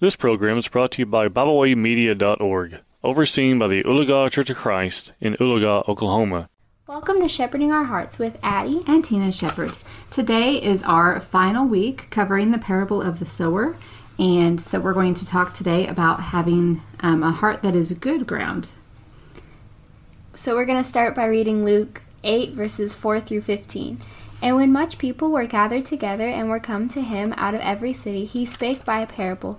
This program is brought to you by BibleWayMedia.org, overseen by the Oologah Church of Christ in Oologah, Oklahoma. Welcome to Shepherding Our Hearts with Addie and Tina Shepherd. Today is our final week covering the parable of the sower, and so we're going to talk today about having um, a heart that is good ground. So we're going to start by reading Luke 8, verses 4 through 15. And when much people were gathered together and were come to him out of every city, he spake by a parable.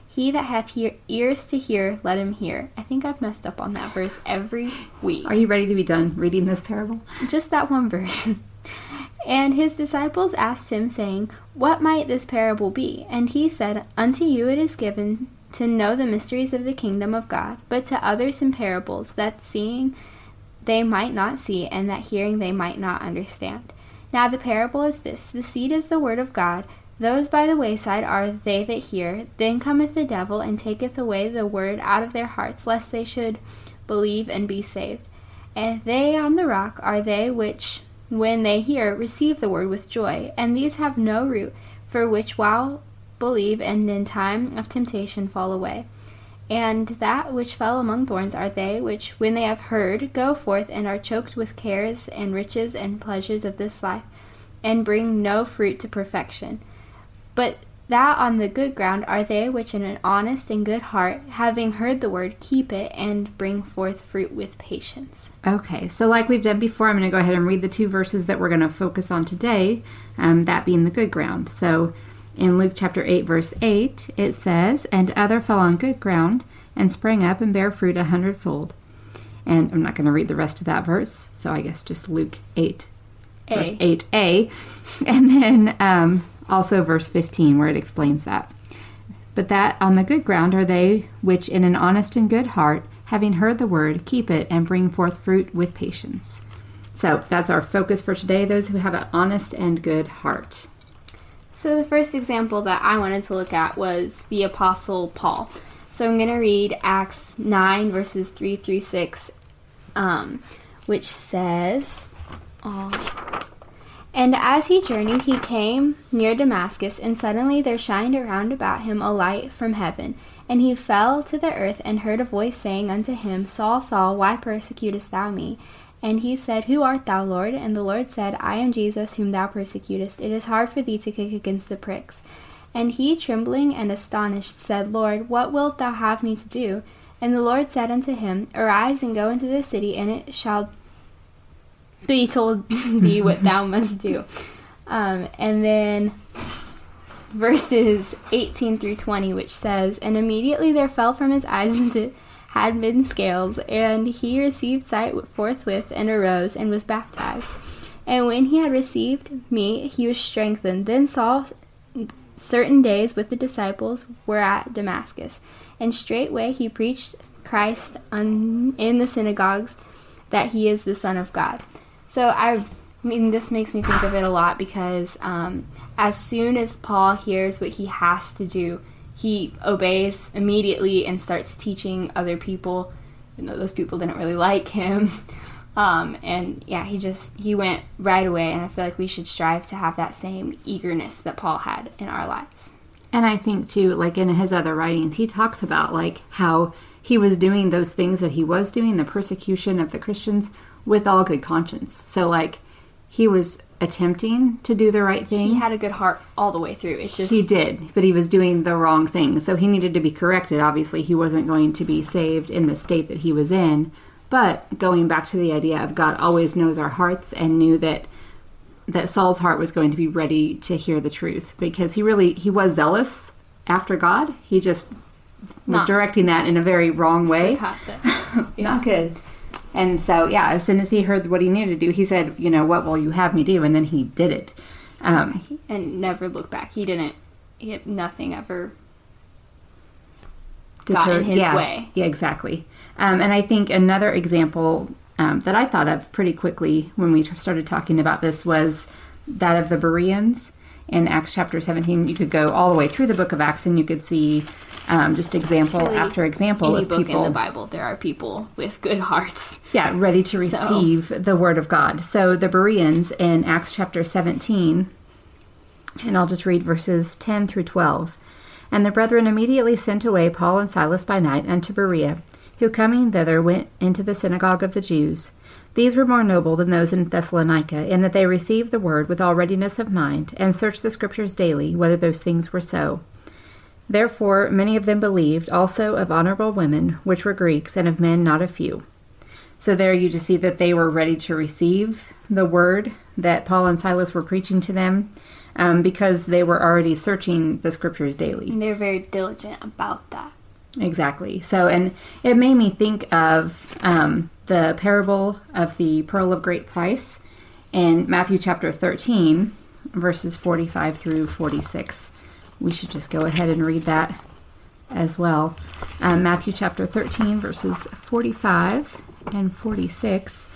He that hath hear- ears to hear, let him hear. I think I've messed up on that verse every week. Are you ready to be done reading this parable? Just that one verse. and his disciples asked him, saying, What might this parable be? And he said, Unto you it is given to know the mysteries of the kingdom of God, but to others in parables, that seeing they might not see, and that hearing they might not understand. Now the parable is this The seed is the word of God. Those by the wayside are they that hear. Then cometh the devil and taketh away the word out of their hearts, lest they should believe and be saved. And they on the rock are they which, when they hear, receive the word with joy. And these have no root, for which while believe, and in time of temptation fall away. And that which fell among thorns are they which, when they have heard, go forth and are choked with cares and riches and pleasures of this life, and bring no fruit to perfection. But that on the good ground are they which in an honest and good heart, having heard the word, keep it and bring forth fruit with patience. Okay, so like we've done before, I'm going to go ahead and read the two verses that we're going to focus on today, um, that being the good ground. So in Luke chapter 8, verse 8, it says, And other fell on good ground, and sprang up and bare fruit a hundredfold. And I'm not going to read the rest of that verse, so I guess just Luke 8, A. verse 8a. And then um, also verse 15, where it explains that. But that on the good ground are they which in an honest and good heart, having heard the word, keep it and bring forth fruit with patience. So that's our focus for today those who have an honest and good heart. So, the first example that I wanted to look at was the Apostle Paul. So, I'm going to read Acts 9, verses 3 through 6, um, which says, oh, And as he journeyed, he came near Damascus, and suddenly there shined around about him a light from heaven. And he fell to the earth and heard a voice saying unto him, Saul, Saul, why persecutest thou me? And he said, Who art thou, Lord? And the Lord said, I am Jesus, whom thou persecutest. It is hard for thee to kick against the pricks. And he, trembling and astonished, said, Lord, what wilt thou have me to do? And the Lord said unto him, Arise and go into the city, and it shall be told thee what thou must do. Um, and then verses 18 through 20, which says, And immediately there fell from his eyes as it had been scales, and he received sight forthwith, and arose, and was baptized. And when he had received meat, he was strengthened. Then Saul, certain days with the disciples, were at Damascus. And straightway he preached Christ un- in the synagogues that he is the Son of God. So I mean, this makes me think of it a lot because um, as soon as Paul hears what he has to do, he obeys immediately and starts teaching other people. You know, those people didn't really like him. Um, and yeah, he just he went right away, and I feel like we should strive to have that same eagerness that Paul had in our lives. And I think too, like in his other writings, he talks about like how he was doing those things that he was doing, the persecution of the Christians, with all good conscience. So like he was attempting to do the right thing. He had a good heart all the way through. It just He did, but he was doing the wrong thing. So he needed to be corrected. Obviously, he wasn't going to be saved in the state that he was in. But going back to the idea of God always knows our hearts and knew that that Saul's heart was going to be ready to hear the truth because he really he was zealous after God. He just was Not- directing that in a very wrong way. Not good. And so, yeah, as soon as he heard what he needed to do, he said, "You know, what will you have me do?" And then he did it. Um, and never look back. He didn't. He nothing ever deter- got in his yeah, way. Yeah, exactly. Um, and I think another example um, that I thought of pretty quickly when we started talking about this was that of the Bereans in Acts chapter 17. You could go all the way through the book of Acts and you could see um, just example Really, after example Any of book people in the Bible, there are people with good hearts. yeah, ready to So- receive the word of God. So the Bereans in Acts chapter 17, and I'll just read verses 10 through 12. And the brethren immediately sent away Paul and Silas by night unto Berea, who coming thither went into the synagogue of the Jews. These were more noble than those in Thessalonica, in that they received the word with all readiness of mind, and searched the scriptures daily whether those things were so. Therefore many of them believed, also of honorable women, which were Greeks, and of men not a few. So there you just see that they were ready to receive the word that Paul and Silas were preaching to them um, because they were already searching the scriptures daily. And they're very diligent about that. Exactly. So, and it made me think of um, the parable of the pearl of great price in Matthew chapter 13, verses 45 through 46. We should just go ahead and read that as well. Um, Matthew chapter 13, verses 45 and 46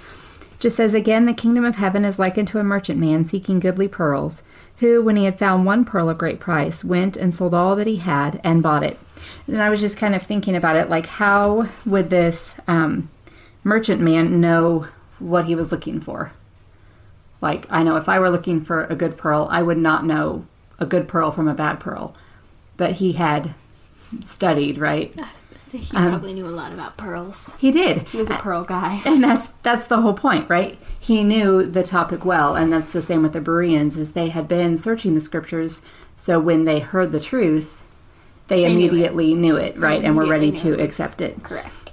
just says, Again, the kingdom of heaven is likened to a merchant man seeking goodly pearls, who, when he had found one pearl of great price, went and sold all that he had and bought it. And I was just kind of thinking about it, like, how would this um, merchant man know what he was looking for? Like, I know if I were looking for a good pearl, I would not know a good pearl from a bad pearl. But he had studied, right? I was gonna say he Um, probably knew a lot about pearls. He did. He was a pearl guy. and that's that's the whole point right he knew the topic well and that's the same with the bereans is they had been searching the scriptures so when they heard the truth they, They knew it. immediately knew it, right and were ready to it accept it Correct.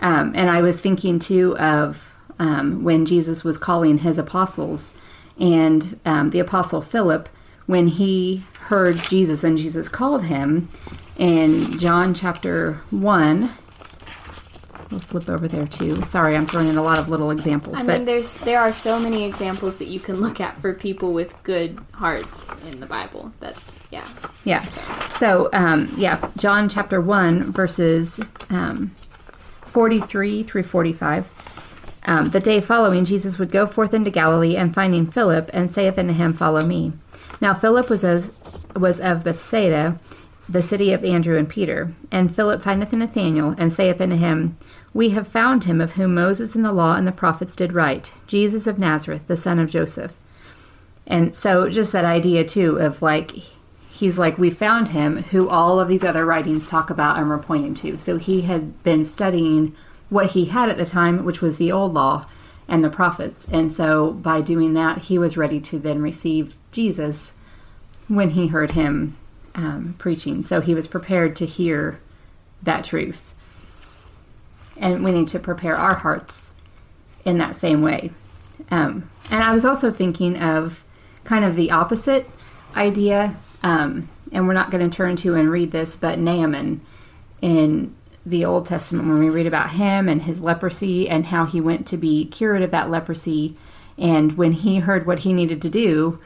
um, and i was thinking too of um, when jesus was calling his apostles and um, the apostle philip when he heard jesus and jesus called him in john chapter 1 we'll flip over there too sorry i'm throwing in a lot of little examples I but mean, there's there are so many examples that you can look at for people with good hearts in the Bible. That's yeah. Yeah. So, um, yeah, John chapter 1, verses um, 43 through 45. Um, the day following, Jesus would go forth into Galilee, and finding Philip, and saith unto him, Follow me. Now, Philip was, as, was of Bethsaida, the city of Andrew and Peter. And Philip findeth Nathanael, and saith unto him, We have found him of whom Moses in the law and the prophets did write, Jesus of Nazareth, the son of Joseph. And so, just that idea too of like, he's like, we found him who all of these other writings talk about and we're pointing to. So, he had been studying what he had at the time, which was the old law and the prophets. And so, by doing that, he was ready to then receive Jesus when he heard him um, preaching. So, he was prepared to hear that truth. And we need to prepare our hearts in that same way. Um, and I was also thinking of kind of the opposite idea, um, and we're not going to turn to and read this, but Naaman in the Old Testament, when we read about him and his leprosy and how he went to be cured of that leprosy, and when he heard what he needed to do,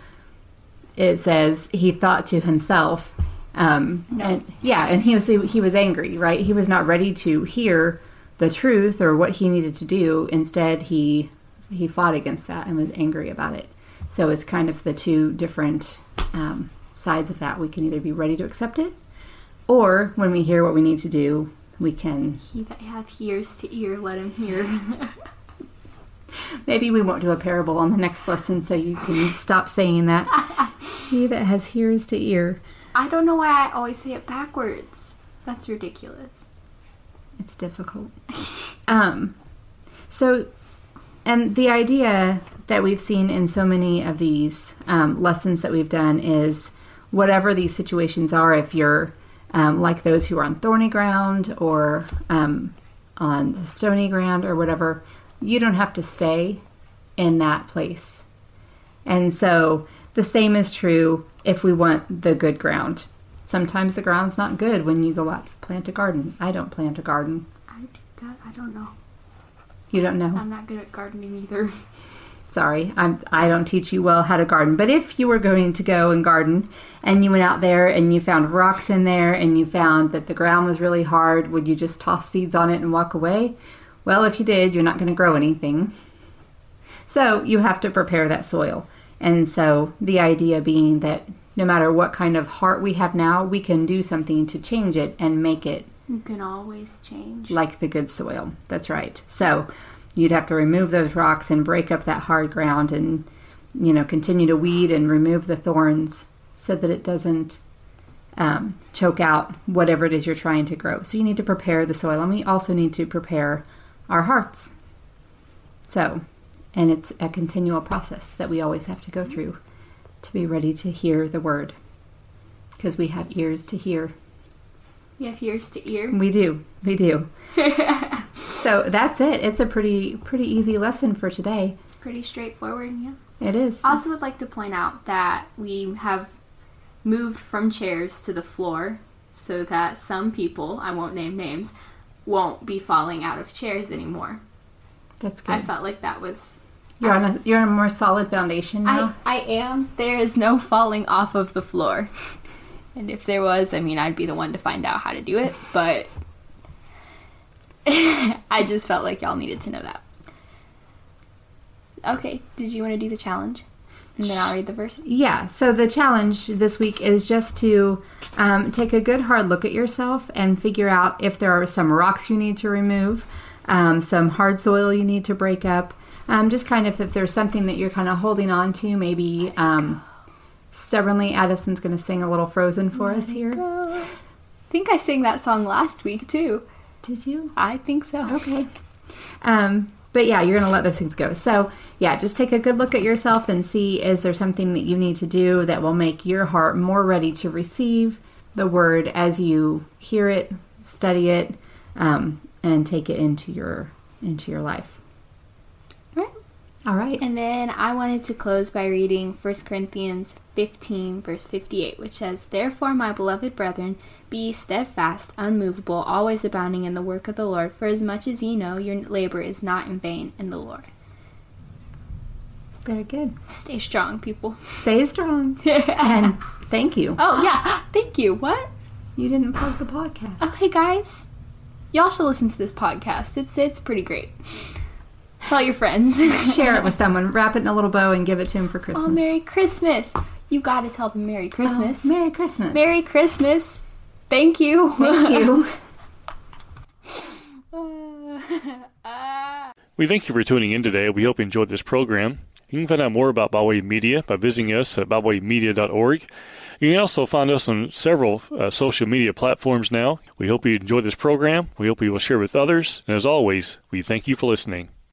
it says he thought to himself, um, and yeah, and he was he was angry, right? He was not ready to hear the truth or what he needed to do. Instead, he he fought against that and was angry about it. So it's kind of the two different um, sides of that. We can either be ready to accept it, or when we hear what we need to do, we can. He that hath ears to ear, let him hear. Maybe we won't do a parable on the next lesson, so you can stop saying that. he that has ears to ear. I don't know why I always say it backwards. That's ridiculous. It's difficult. um, so, and the idea that we've seen in so many of these um, lessons that we've done is whatever these situations are, if you're um, like those who are on thorny ground or um, on the stony ground or whatever, you don't have to stay in that place. And so the same is true if we want the good ground. Sometimes the ground's not good when you go out to plant a garden. I don't plant a garden. I, God, I don't know. You don't know. I'm not good at gardening either. Sorry, I'm, I don't teach you well how to garden. But if you were going to go and garden and you went out there and you found rocks in there and you found that the ground was really hard, would you just toss seeds on it and walk away? Well, if you did, you're not going to grow anything. So you have to prepare that soil. And so the idea being that no matter what kind of heart we have now, we can do something to change it and make it You can always change. like the good soil. That's right. So you'd have to remove those rocks and break up that hard ground and, you know, continue to weed and remove the thorns so that it doesn't um, choke out whatever it is you're trying to grow. So you need to prepare the soil and we also need to prepare our hearts. So, and it's a continual process that we always have to go through to be ready to hear the word because we have ears to hear. You have ears to ear. We do. We do. so that's it. It's a pretty pretty easy lesson for today. It's pretty straightforward, yeah. It is. I also would like to point out that we have moved from chairs to the floor so that some people, I won't name names, won't be falling out of chairs anymore. That's good. I felt like that was You're on a you're on a more solid foundation now. I, I am. There is no falling off of the floor. And if there was, I mean, I'd be the one to find out how to do it, but I just felt like y'all needed to know that. Okay, did you want to do the challenge? And then I'll read the verse. Yeah, so the challenge this week is just to um, take a good hard look at yourself and figure out if there are some rocks you need to remove, um, some hard soil you need to break up. Um, just kind of if there's something that you're kind of holding on to, maybe um, stubbornly. Addison's going to sing a little Frozen for us here. I think I sang that song last week too. Did you? I think so. Okay. Um, but yeah, you're going to let those things go. So, yeah, just take a good look at yourself and see is there something that you need to do that will make your heart more ready to receive the word as you hear it, study it, um, and take it into your into your life. Right. All right. And then I wanted to close by reading 1 Corinthians 15, verse 58, which says, Therefore, my beloved brethren, be steadfast, unmovable, always abounding in the work of the Lord, for as much as ye know your labor is not in vain in the Lord. Very good. Stay strong, people. Stay strong. and thank you. Oh, yeah. Thank you. What? You didn't plug the podcast. Okay, guys. Y'all should listen to this podcast. It's it's pretty great. Tell your friends. Share it with someone. Wrap it in a little bow and give it to him for Christmas. Oh, Merry Christmas. You got to tell them Merry Christmas. Oh, Merry Christmas. Merry Christmas. Thank you. Thank you. We thank you for tuning in today. We hope you enjoyed this program. You can find out more about Byway Media by visiting us at bywaymedia.org. You can also find us on several uh, social media platforms now. We hope you enjoyed this program. We hope you will share with others. And as always, we thank you for listening.